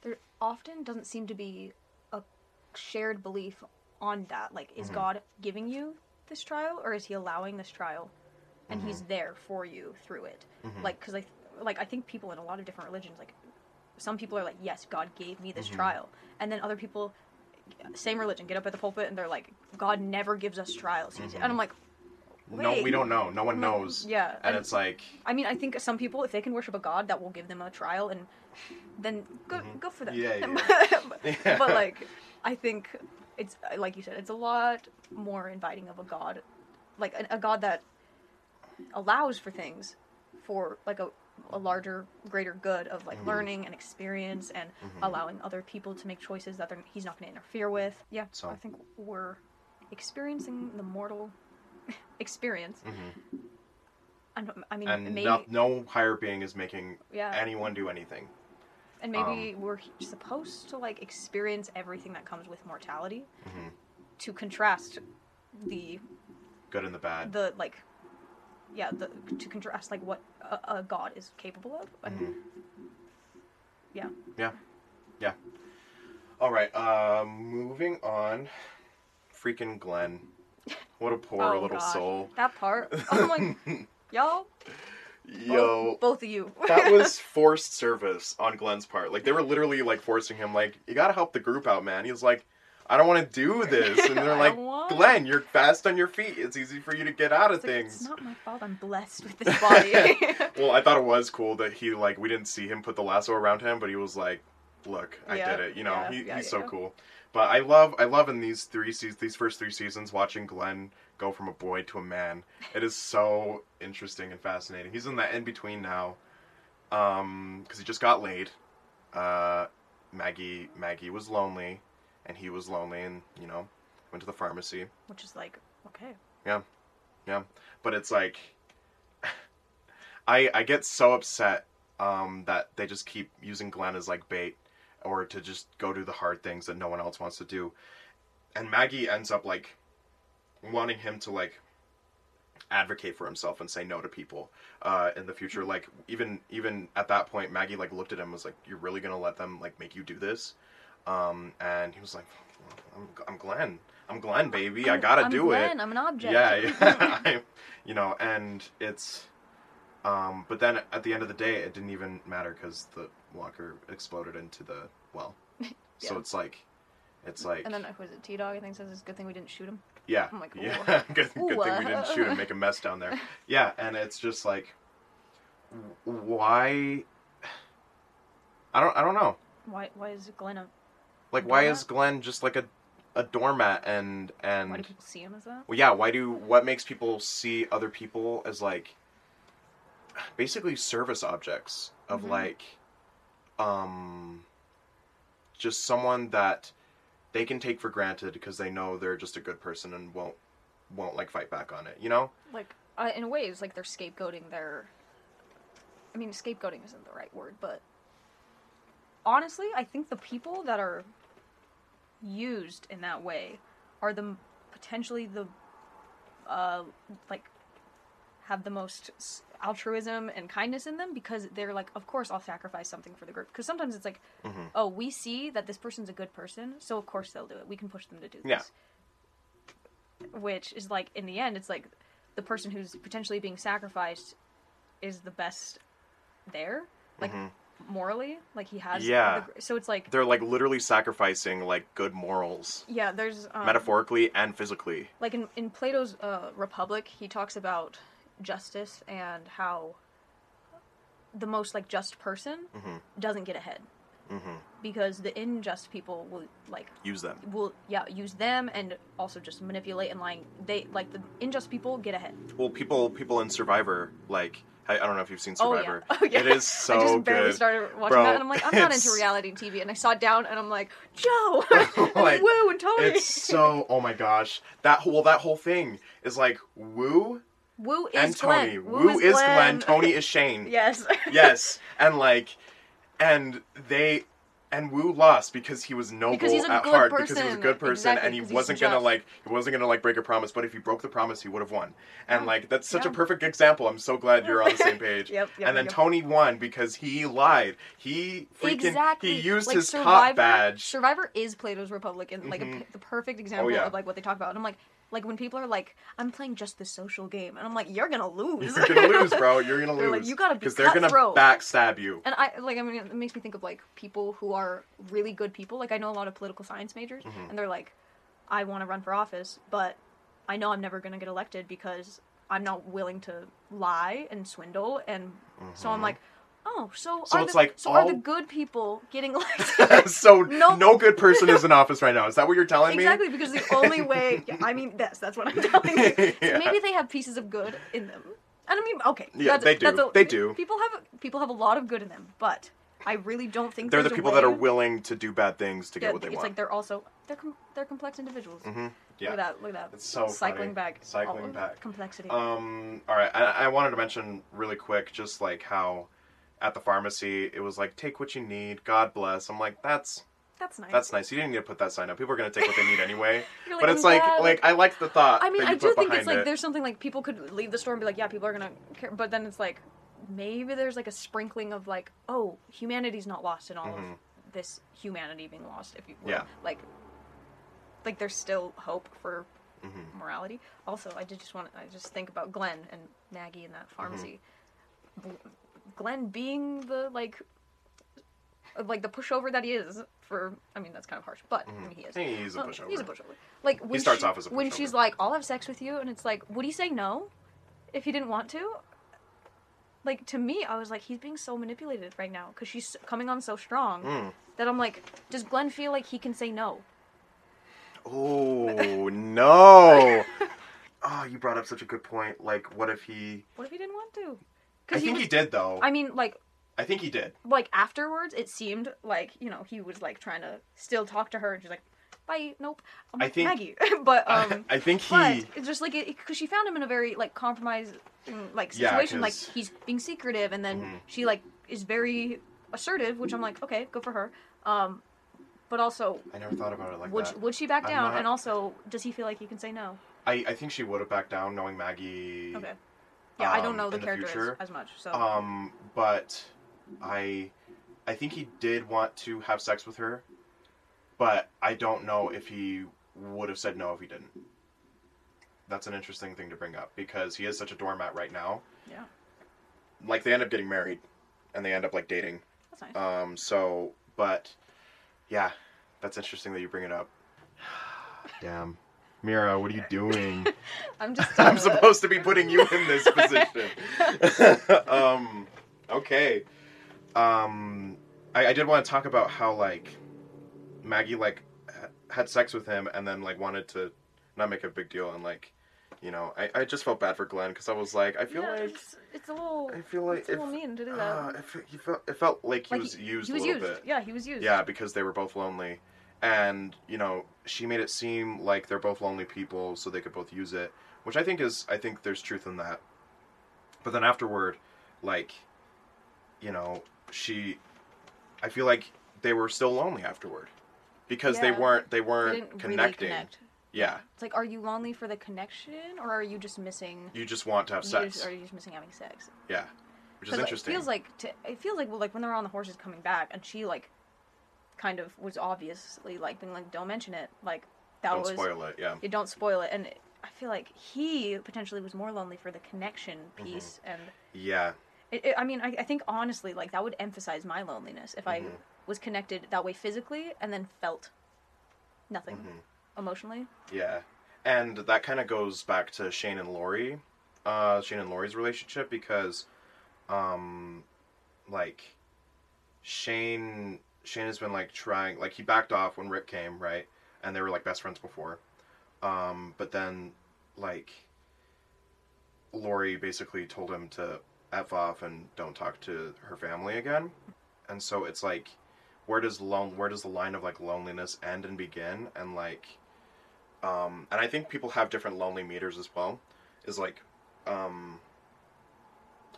there often doesn't seem to be a shared belief on that. Like, is Mhm. God giving you this trial, or is He allowing this trial, and He's there for you through it? Mhm. Like, because I, like I think people in a lot of different religions, like some people are like, yes, God gave me this Mhm. trial, and then other people, same religion, get up at the pulpit and they're like, God never gives us trials. And I'm like, no we don't know no one knows Yeah, and it's like I mean, I think some people, if they can worship a god, that will give them a trial, and then go Mhm. go for that. Yeah, but, Yeah. but, like, I think it's like you said, it's a lot more inviting of a god, like a, a god that allows for things for like a a larger, greater good of like Mhm. learning and experience and Mhm. allowing other people to make choices that they're, he's not going to interfere with. Yeah, So- I think we're experiencing the mortal experience. Mhm. I, don't- I mean, and maybe no, no higher being is making yeah. anyone do anything And Um, maybe we're supposed to like experience everything that comes with mortality hmm to contrast the good and the bad the like yeah the to contrast like what a, a god is capable of. And Mhm. Yeah. Yeah. Yeah. All right. Um, moving on. Freaking Glenn. What a poor Oh, little gosh. soul. That part, I'm like y'all, Yo. both, both of you. that was forced service on Glenn's part. Like they were literally like forcing him, like, you gotta help the group out, man. He was like, I don't want to do this, and they're like, Glenn, you're fast on your feet. It's easy for you to get out of It's, like, things. it's not my fault. I'm blessed with this body. Well, I thought it was cool that he like we didn't see him put the lasso around him, but he was like, "Look, I Yeah, did it." You know, yeah, he, yeah, he's so cool. But I love I love in these three seasons, these first three seasons, watching Glenn go from a boy to a man. It is so interesting and fascinating. He's in that in between now, um, because he just got laid. Uh, Maggie Maggie was lonely, and he was lonely, and you know, went to the pharmacy. Which is like okay. Yeah yeah but it's like I I get so upset um, that they just keep using Glenn as like bait or to just go do the hard things that no one else wants to do. And Maggie ends up like wanting him to like advocate for himself and say no to people uh, in the future. Like even even at that point, Maggie like looked at him and was like, "You're really gonna let them like make you do this?" Um, and he was like, "I'm, I'm Glenn. I'm Glenn, baby. I I'm- gotta I'm do it." Glenn, I'm an object. Yeah, yeah. I, you know, and it's, um, but then at the end of the day, it didn't even matter because the walker exploded into the well. yeah. So it's like, it's like, and then who was it? T Dog I think says it's a good thing we didn't shoot him. yeah, I'm like, yeah. good, good Ooh, thing we didn't shoot him. make a mess down there. Yeah, and it's just like, why? I don't, I don't know. Why why is Glenn a Like, why is Glenn just like a, a doormat and and why do people see him as that? Well, yeah. Why do what makes people see other people as like basically service objects of Mhm. like um just someone that they can take for granted because they know they're just a good person and won't won't like fight back on it. You know? Like uh, in a way it's like they're scapegoating their I mean scapegoating isn't the right word, but honestly, I think the people that are used in that way are the potentially the uh like have the most altruism and kindness in them because they're like of course I'll sacrifice something for the group because sometimes it's like Mhm. oh we see that this person's a good person so of course they'll do it we can push them to do this Yeah. which is like in the end it's like the person who's potentially being sacrificed is the best there like Mhm. Morally like he has Yeah. the, so it's like They're like literally sacrificing like good morals, yeah there's um, metaphorically and physically. like in, in plato's uh, republic he talks about justice and how the most like just person Mhm. doesn't get ahead hmm because the unjust people will like Use them. will yeah use them and also just manipulate and lying they like the unjust people get ahead Well, people people in Survivor like I, I don't know if you've seen oh Survivor. yeah oh yeah It is so good. i just barely good. started watching Bro, that and i'm like i'm not into reality tv and i saw it down and i'm like joe and Like, woo and tony It's so oh my gosh that whole that whole thing is like Woo woo is and Tony. Glenn. Woo, is Glenn. Tony is Shane. yes yes, and like, and they. And Woo lost because he was noble Because he's a at good heart because he was a person. good person Exactly, and he 'cause he's wasn't gonna just. like he wasn't gonna like break a promise. But if he broke the promise, he would have won. And like that's such a Yeah. perfect example. I'm so glad you're on the same page. Yep, yep, and then yep. Tony won because he lied. He freaking exactly. he used like, his cop badge. Survivor is Plato's Republic and like a Mhm. p the perfect example yeah. of like what they talk about. And I'm like, like when people are like, "I'm playing just the social game," and I'm like, "You're gonna lose." You're gonna lose, bro. You're gonna They're like, lose. "You gotta be because they're gonna cutthroat." backstab you. And I like, I mean, it makes me think of like people who are really good people. Like I know a lot of political science majors, Mhm. and they're like, "I want to run for office, but I know I'm never gonna get elected because I'm not willing to lie and swindle." And so I'm Mhm. like, "Oh, so, So are it's the, like so are the good people getting elected?" so No. no good person is in office right now. Is that what you're telling Exactly, me? Exactly, because the only way yeah, I mean this, that's what I'm telling you. So Yeah. maybe they have pieces of good in them. And I mean, okay. Yeah, they do. a- They do. People have people have a lot of good in them, but I really don't think They're the people that are willing to do bad things to Yeah, get what they it's want. It's like they're also they're com- they're complex individuals. hmm Look at that! Look at that! It's so cycling funny. back, Cycling all back. complexity. Um. All right. I, I wanted to mention really quick, just like how at the pharmacy it was like take what you need. God bless. I'm like that's that's nice. that's nice. You didn't need to put that sign up. People are gonna take what they need anyway. You're but "I'm it's like like I like the thought. I mean, I do think it's like it. there's something like people could leave the store and be like, yeah, people are gonna care, but then it's like maybe there's like a sprinkling of like, oh, humanity's not lost in all Mhm. of this humanity being lost, if you will. Yeah. Like, like there's still hope for Mhm. morality. Also, I did just want I just think about Glenn and Maggie in that pharmacy. Mm-hmm. Gl- Glenn being the like. Uh, like the pushover that he is for, I mean that's kind of harsh, but I mm-hmm. mean he is. Hey, he's a Oh, pushover. He's a pushover. Like when starts she- off as a when she's like, "I'll have sex with you," and it's like, would he say no if he didn't want to? Like to me, I was like, he's being so manipulated right now because she's coming on so strong Mm. that I'm like, does Glenn feel like he can say no? Oh no! oh, you brought up such a good point. Like, what if he? What if he didn't want to? I think he was- did though. I mean, like, I think he did. like afterwards, it seemed like you know he was like trying to still talk to her, and she's like, "Bye, nope." I'm I think- Maggie, but um, I think he. just like because she found him in a very like compromised like Yeah, situation like 'cause- he's being secretive and then Mhm. she like is very assertive which i'm like okay good for her um but also I never thought about it like would that. she, would she back I'm down not- and also does he feel like he can say no I, I think she would have backed down, knowing Maggie. okay yeah i don't um, know the the character future. as much so Um, but I, I think he did want to have sex with her, but I don't know if he would have said no if he didn't. That's an interesting thing to bring up because he is such a doormat right now. yeah Like they end up getting married, and they end up like dating. that's nice Um, so, but yeah, that's interesting that you bring it up. Damn. Mira, what are you doing? i'm just I'm supposed to be putting you in this position. um, okay. Um, I, I did want to talk about how like Maggie like ha- had sex with him and then like wanted to not make a big deal and like you know I, I just felt bad for Glenn because I was like I feel yeah, like it's, it's a little I feel like it's a little mean to do that uh, it, he felt, it felt like he Like, was used he was a little used bit. yeah he was used Yeah, because they were both lonely. And, you know, she made it seem like they're both lonely people so they could both use it, which I think is I think there's truth in that. But then afterward, like you know, she I feel like they were still lonely afterward. because they weren't they They weren't really connecting. connect. Yeah, It's like, are you lonely for the connection, or are you just missing? you just want to have sex. just- are you just missing having sex? yeah, which is interesting. It feels like to, it feels like well, like when they're on the horses coming back, and she like, kind of was obviously like being like, "Don't mention it." Like that Don't was spoil it. Yeah, you don't spoil it, and it, I feel like he potentially was more lonely for the connection Mm-hmm. piece, and yeah, it, it, I mean, I, I think honestly, like that would emphasize my loneliness if I Mhm. was connected that way physically and then felt nothing Mhm. emotionally. yeah, and that kind of goes back to Shane and Lori, uh, Shane and Lori's relationship because, um, like, Shane Shane has been like trying like he backed off when Rick came right, and they were like best friends before, um, but then like. Lori basically told him to f off and don't talk to her family again, and so it's like, where does lone where does the line of like loneliness end and begin? And like, um, and I think people have different lonely meters as well. Is like, um,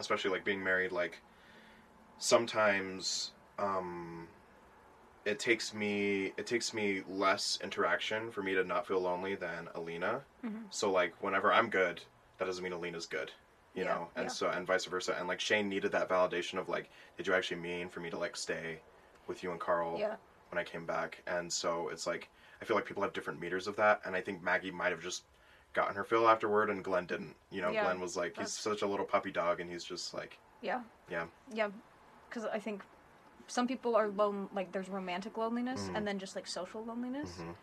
especially like being married. Like, sometimes, um, it takes me it takes me less interaction for me to not feel lonely than Alina. Mhm. So like, whenever I'm good, that doesn't mean Alina's good. You Yeah, know, and yeah. so and vice versa. And like Shane needed that validation of like, did you actually mean for me to like stay with you and Carl? Yeah, when I came back, and so it's like I feel like people have different meters of that, and I think Maggie might have just gotten her fill afterward, and Glenn didn't. You know, Glenn was like he's such a little puppy dog, and he's just like yeah, yeah, yeah. Because I think some people are lone, like there's romantic loneliness Mhm. and then just like social loneliness. mhm,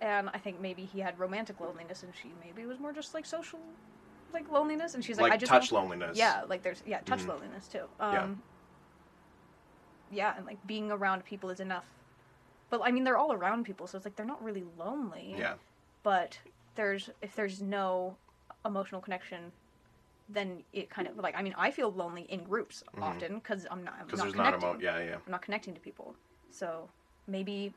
And I think maybe he had romantic loneliness, and she maybe was more just like social, like loneliness. And she's like, like, I just touch loneliness. Yeah, like there's yeah touch Mhm. loneliness too. Yeah. Um, yeah. and like being around people is enough. But I mean, they're all around people, so it's like they're not really lonely. yeah, But there's if there's no emotional connection, then it kind of like I mean I feel lonely in groups Mhm. often because I'm not because there's not a mo- yeah, yeah, I'm not connecting to people. So maybe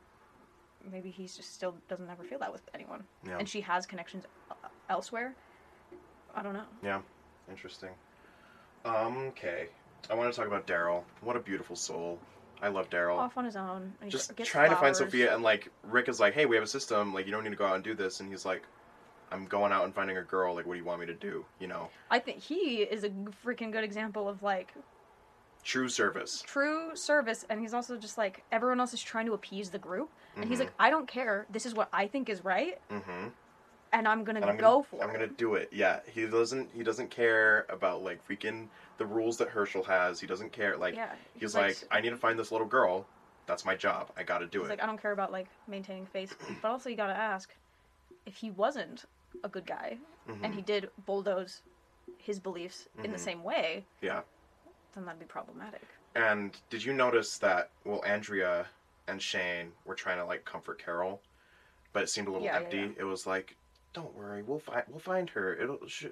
maybe he's just still doesn't ever feel that with anyone. yeah, And she has connections elsewhere. I don't know. yeah. Interesting. Um, okay, I want to talk about Daryl. What a beautiful soul. I love Daryl. Off on his own. just trying to find. Sophia, and like Rick is like, "Hey, we have a system. Like, you don't need to go out and do this." And he's like, "I'm going out and finding a girl. Like, what do you want me to do? You know, I think he is a freaking good example of like true service." true service, and he's also just like everyone else is trying to appease the group, and he's Mhm. like, I don't care. This is what I think is right, Mm-hmm. and I'm gonna and I'm go gonna, for I'm it. gonna do it. Yeah, he doesn't. He doesn't care about like freaking the rules that Hershel has. He doesn't care. Like yeah, he's like, I need to find this little girl. That's my job. I got to do he's it. like, I don't care about like maintaining face, but also you gotta ask if he wasn't a good guy Mhm. and he did bulldoze his beliefs in the Mhm. same way, yeah. then that'd be problematic. And did you notice that? Well, Andrea and Shane were trying to like comfort Carol, but it seemed a little Yeah, yeah, empty. yeah. It was like, don't worry, we'll find we'll find her. It'll sh-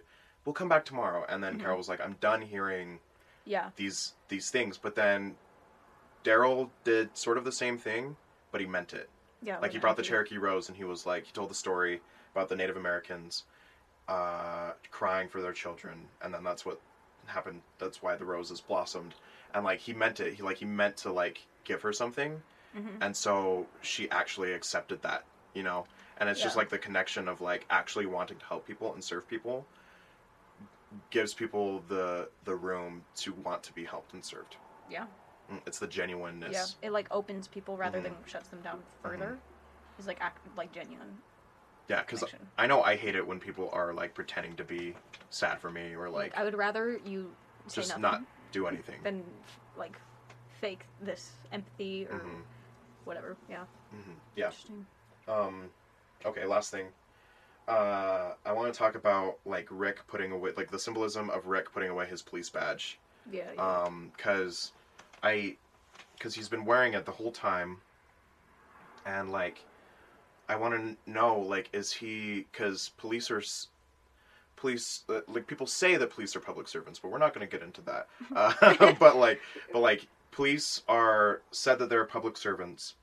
we'll come back tomorrow. And then Mhm. Carol was like, I'm done hearing Yeah, these these things. But then Daryl did sort of the same thing, but he meant it. yeah. like he brought the Cherokee Rose and he was like he told the story about the Native Americans uh, crying for their children and then that's what happened that's why the roses blossomed and like he meant it he like he meant to like give her something Mhm. and so she actually accepted that you know and it's just like the connection of like actually wanting to help people and serve people gives people the the room to want to be helped and served Yeah. Mm, it's the genuineness Yeah, it like opens people rather than Mhm. shuts them down further. It's like act like genuine. Yeah, because connection. I know I hate it when people are like pretending to be sad for me or like I would rather you say just nothing not do anything. than like fake this empathy or Mhm, whatever. Yeah. mhm. Yeah. Interesting. Um. Okay. Last thing. Uh, I want to talk about like Rick putting away like the symbolism of Rick putting away his police badge. Yeah. yeah. Um, because I, because he's been wearing it the whole time, and like, I want to know like, is he? Because police are. Police, uh, like people say that police are public servants, but we're not going to get into that. Uh, but like, but like, police are said that they're public servants,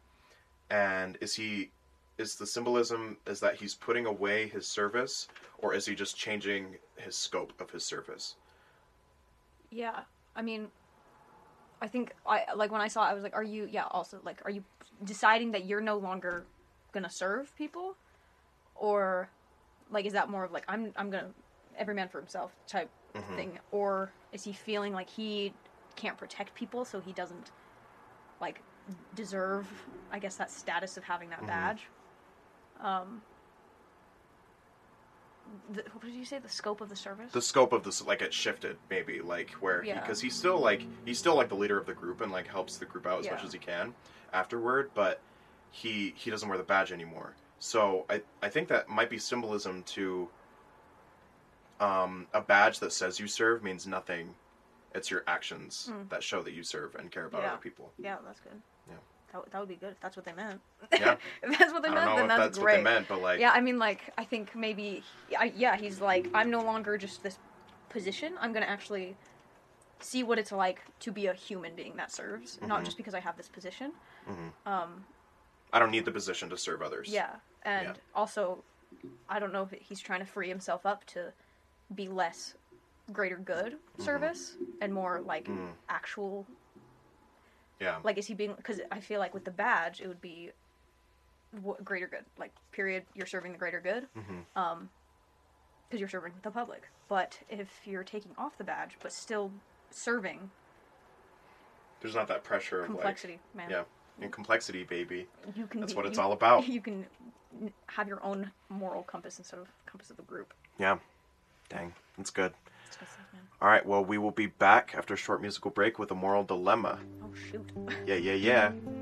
and is he? Is the symbolism is that he's putting away his service, or is he just changing his scope of his service? yeah. I mean, I think I like when I saw it, I was like, are you yeah, also like are you deciding that you're no longer gonna serve people? Or like is that more of like I'm I'm gonna every man for himself type Mhm. thing? Or is he feeling like he can't protect people so he doesn't like deserve I guess that status of having that Mhm. badge? Um the, what did you say? The scope of the service? the scope of this like it shifted maybe like where Yeah. because he's still like he's still like the leader of the group and like helps the group out as much as he can afterward but he he doesn't wear the badge anymore so i i think that might be symbolism to um a badge that says you serve means nothing it's your actions Mm. that show that you serve and care about Yeah. other people Yeah, that's good. Yeah. That, that would be good if that's what they meant. Yeah. if that's what they meant, then that's, that's great. meant but like yeah, I mean, like, I think maybe, I, yeah, he's like, I'm no longer just this position. I'm going to actually see what it's like to be a human being that serves, not Mhm. just because I have this position. Mhm. Um, i don't need the position to serve others. Yeah, and Yeah. also, I don't know if he's trying to free himself up to be less greater good service and more like Mm. actual. Yeah. Like is he being because i feel like with the badge it would be w- greater good like period you're serving the greater good Mhm. um because you're serving the public. But if you're taking off the badge but still serving there's not that pressure of complexity man. like yeah and complexity baby you can that's be- what it's you- all about you can have your own moral compass instead of compass of the group Yeah. Dang. That's good. It's good stuff, man. All right. Well, we will be back after a short musical break with a moral dilemma. oh shoot Yeah, yeah, yeah.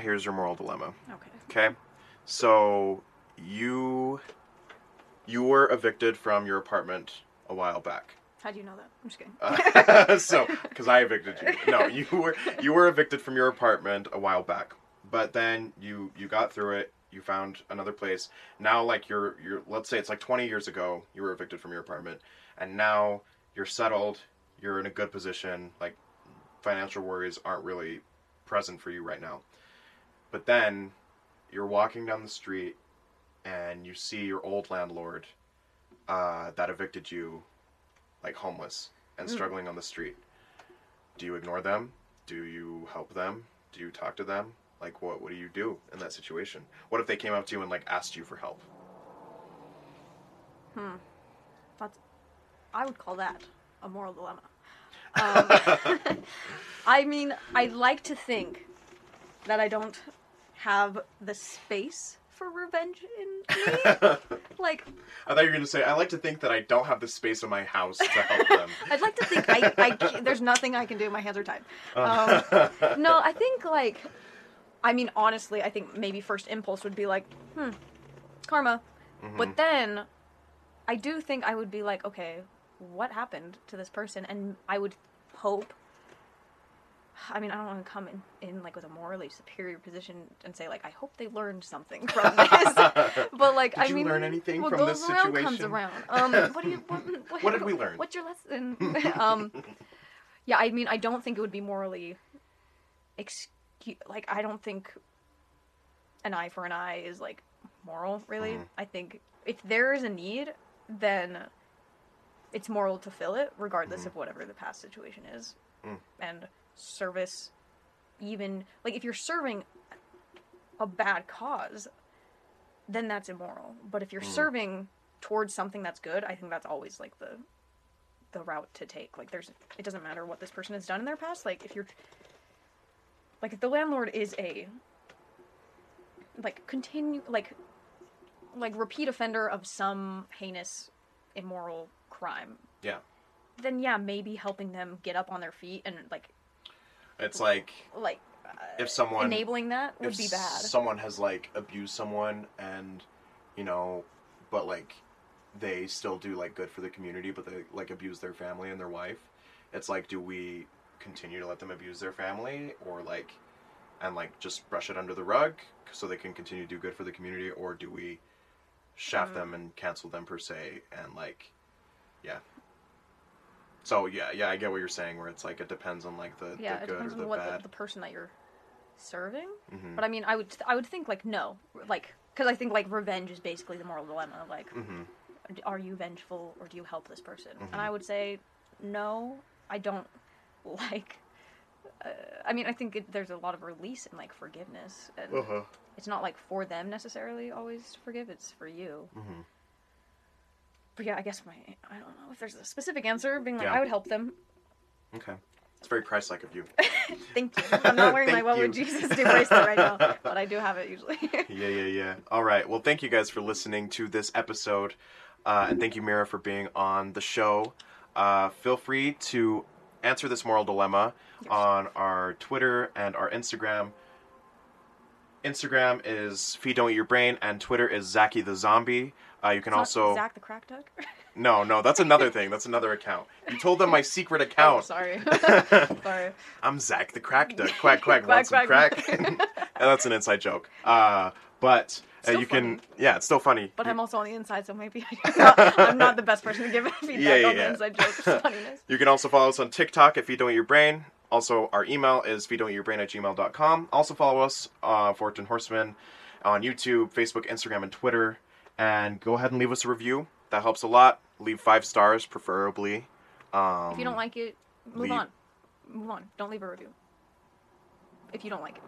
here's your moral dilemma. okay Okay. So, you you were evicted from your apartment a while back. how do you know that i'm just kidding Uh, so, because I evicted you. No, you were you were evicted from your apartment a while back, but then you you got through it. You found another place. Now, like you're you're let's say it's like 20 years ago, you were evicted from your apartment, and now you're settled. You're in a good position. Like financial worries aren't really present for you right now. But then you're walking down the street, and you see your old landlord uh, that evicted you, like homeless and Mm. struggling on the street. Do you ignore them? Do you help them? Do you talk to them? Like what what do you do in that situation? What if they came up to you and like asked you for help? Hmm. That's. I would call that a moral dilemma. Um, I mean, I like to think that I don't have the space for revenge in me. Like, I thought you were going to say I like to think that I don't have the space in my house to help them. I'd like to think I, I there's nothing I can do. My hands are tied. Um, no, I think like, I mean, honestly, I think maybe first impulse would be like, hmm, karma. Mhm. But then, I do think I would be like, okay, what happened to this person? And I would hope. I mean, I don't want to come in, in like with a morally superior position and say like, I hope they learned something from this. but like, Did I you mean, learn anything what from goes this around comes around. Um, what do you? What, what, What did we learn? What's your lesson? um, yeah, I mean, I don't think it would be morally. Excuse, like, I don't think an eye for an eye is like moral. Really, Mhm. I think if there is a need, then it's moral to fill it, regardless Mhm. of whatever the past situation is. Mm. And service, even like if you're serving a bad cause, then that's immoral. But if you're Mm. serving towards something that's good, I think that's always like the the route to take. Like there's it doesn't matter what this person has done in their past. Like if you're like if the landlord is a like continue like like repeat offender of some heinous immoral crime. Yeah. Then yeah, maybe helping them get up on their feet and like It's like like uh, if someone enabling that would be bad. someone has like abused someone and you know but like they still do like good for the community but they like abuse their family and their wife it's like do we continue to let them abuse their family or like and like just brush it under the rug so they can continue to do good for the community or do we shaft Mm. them and cancel them per se and like yeah so yeah yeah i get what you're saying where it's like it depends on like the, yeah, the it good or depends the on what bad the, the person that you're serving. hmm But I mean, I would I would think like no, like because I think like revenge is basically the moral dilemma. of, Like, hmm are you vengeful or do you help this person? Mhm. And I would say no. I don't like. Uh, I mean, I think it, there's a lot of release and like forgiveness, and uh-huh it's not like for them necessarily always to forgive. It's for you. But yeah, I guess my I don't know if there's a specific answer. Being like, Yeah. I would help them. okay it's very christ-like of you Thank you. I'm not wearing my Thank What Would you. Jesus Do bracelet right now, but I do have it usually. Yeah, yeah, yeah. All right. Well, thank you guys for listening to this episode. Uh, and thank you, Mira, for being on the show. Uh, feel free to answer this moral dilemma on our Twitter and our Instagram. Instagram is Feed Don't Eat Your Brain, and Twitter is Zaki the Zombie. Uh, you can It's also. Zach the Crack Duck. No, no, that's another thing. That's another account. You told them my secret Oh, account. sorry. sorry. I'm Zach the Crack Duck. Quack, quack, Quack, want some quack, crack? And that's an inside joke. Uh, but uh, you can, yeah, it's still funny. But I'm also on the inside, so maybe I'm not, I'm not the best person to give feedback Yeah, yeah, on yeah. the inside jokes funniness. You can also follow us on TikTok at Feed Don't Eat Your Brain. Also, our email is feeddon'teatyourbrain at gmail.com. Also, follow us, uh, Fortune Horseman, on YouTube, Facebook, Instagram, and Twitter. And go ahead and leave us a review. That helps a lot. Leave five stars, preferably. Um, If you don't like it, move leave- on. Move on. Don't leave a review. If you don't like it.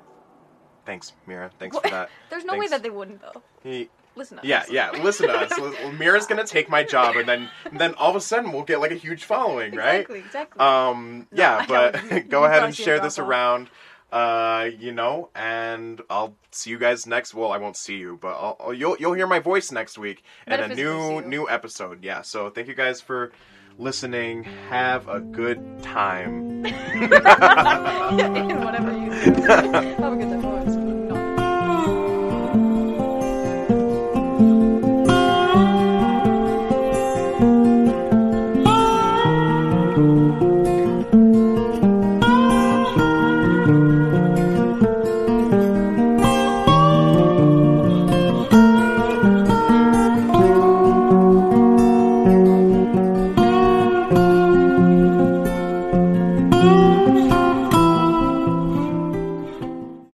Thanks, Mira. Thanks for that. There's no way that they wouldn't, though. He- Listen to Yeah, us. yeah. yeah. Listen to us. Mira's gonna take my job, and then then all of a sudden we'll get like a huge following, right? Exactly, exactly. Um, No, yeah, but go ahead and share this off. around. Uh, you know, and I'll see you guys next. Well, I won't see you, but I'll, I'll- you'll you'll hear my voice next week in a new new episode. Yeah. So thank you guys for listening. Have a good time. In whatever you do. Have a good time.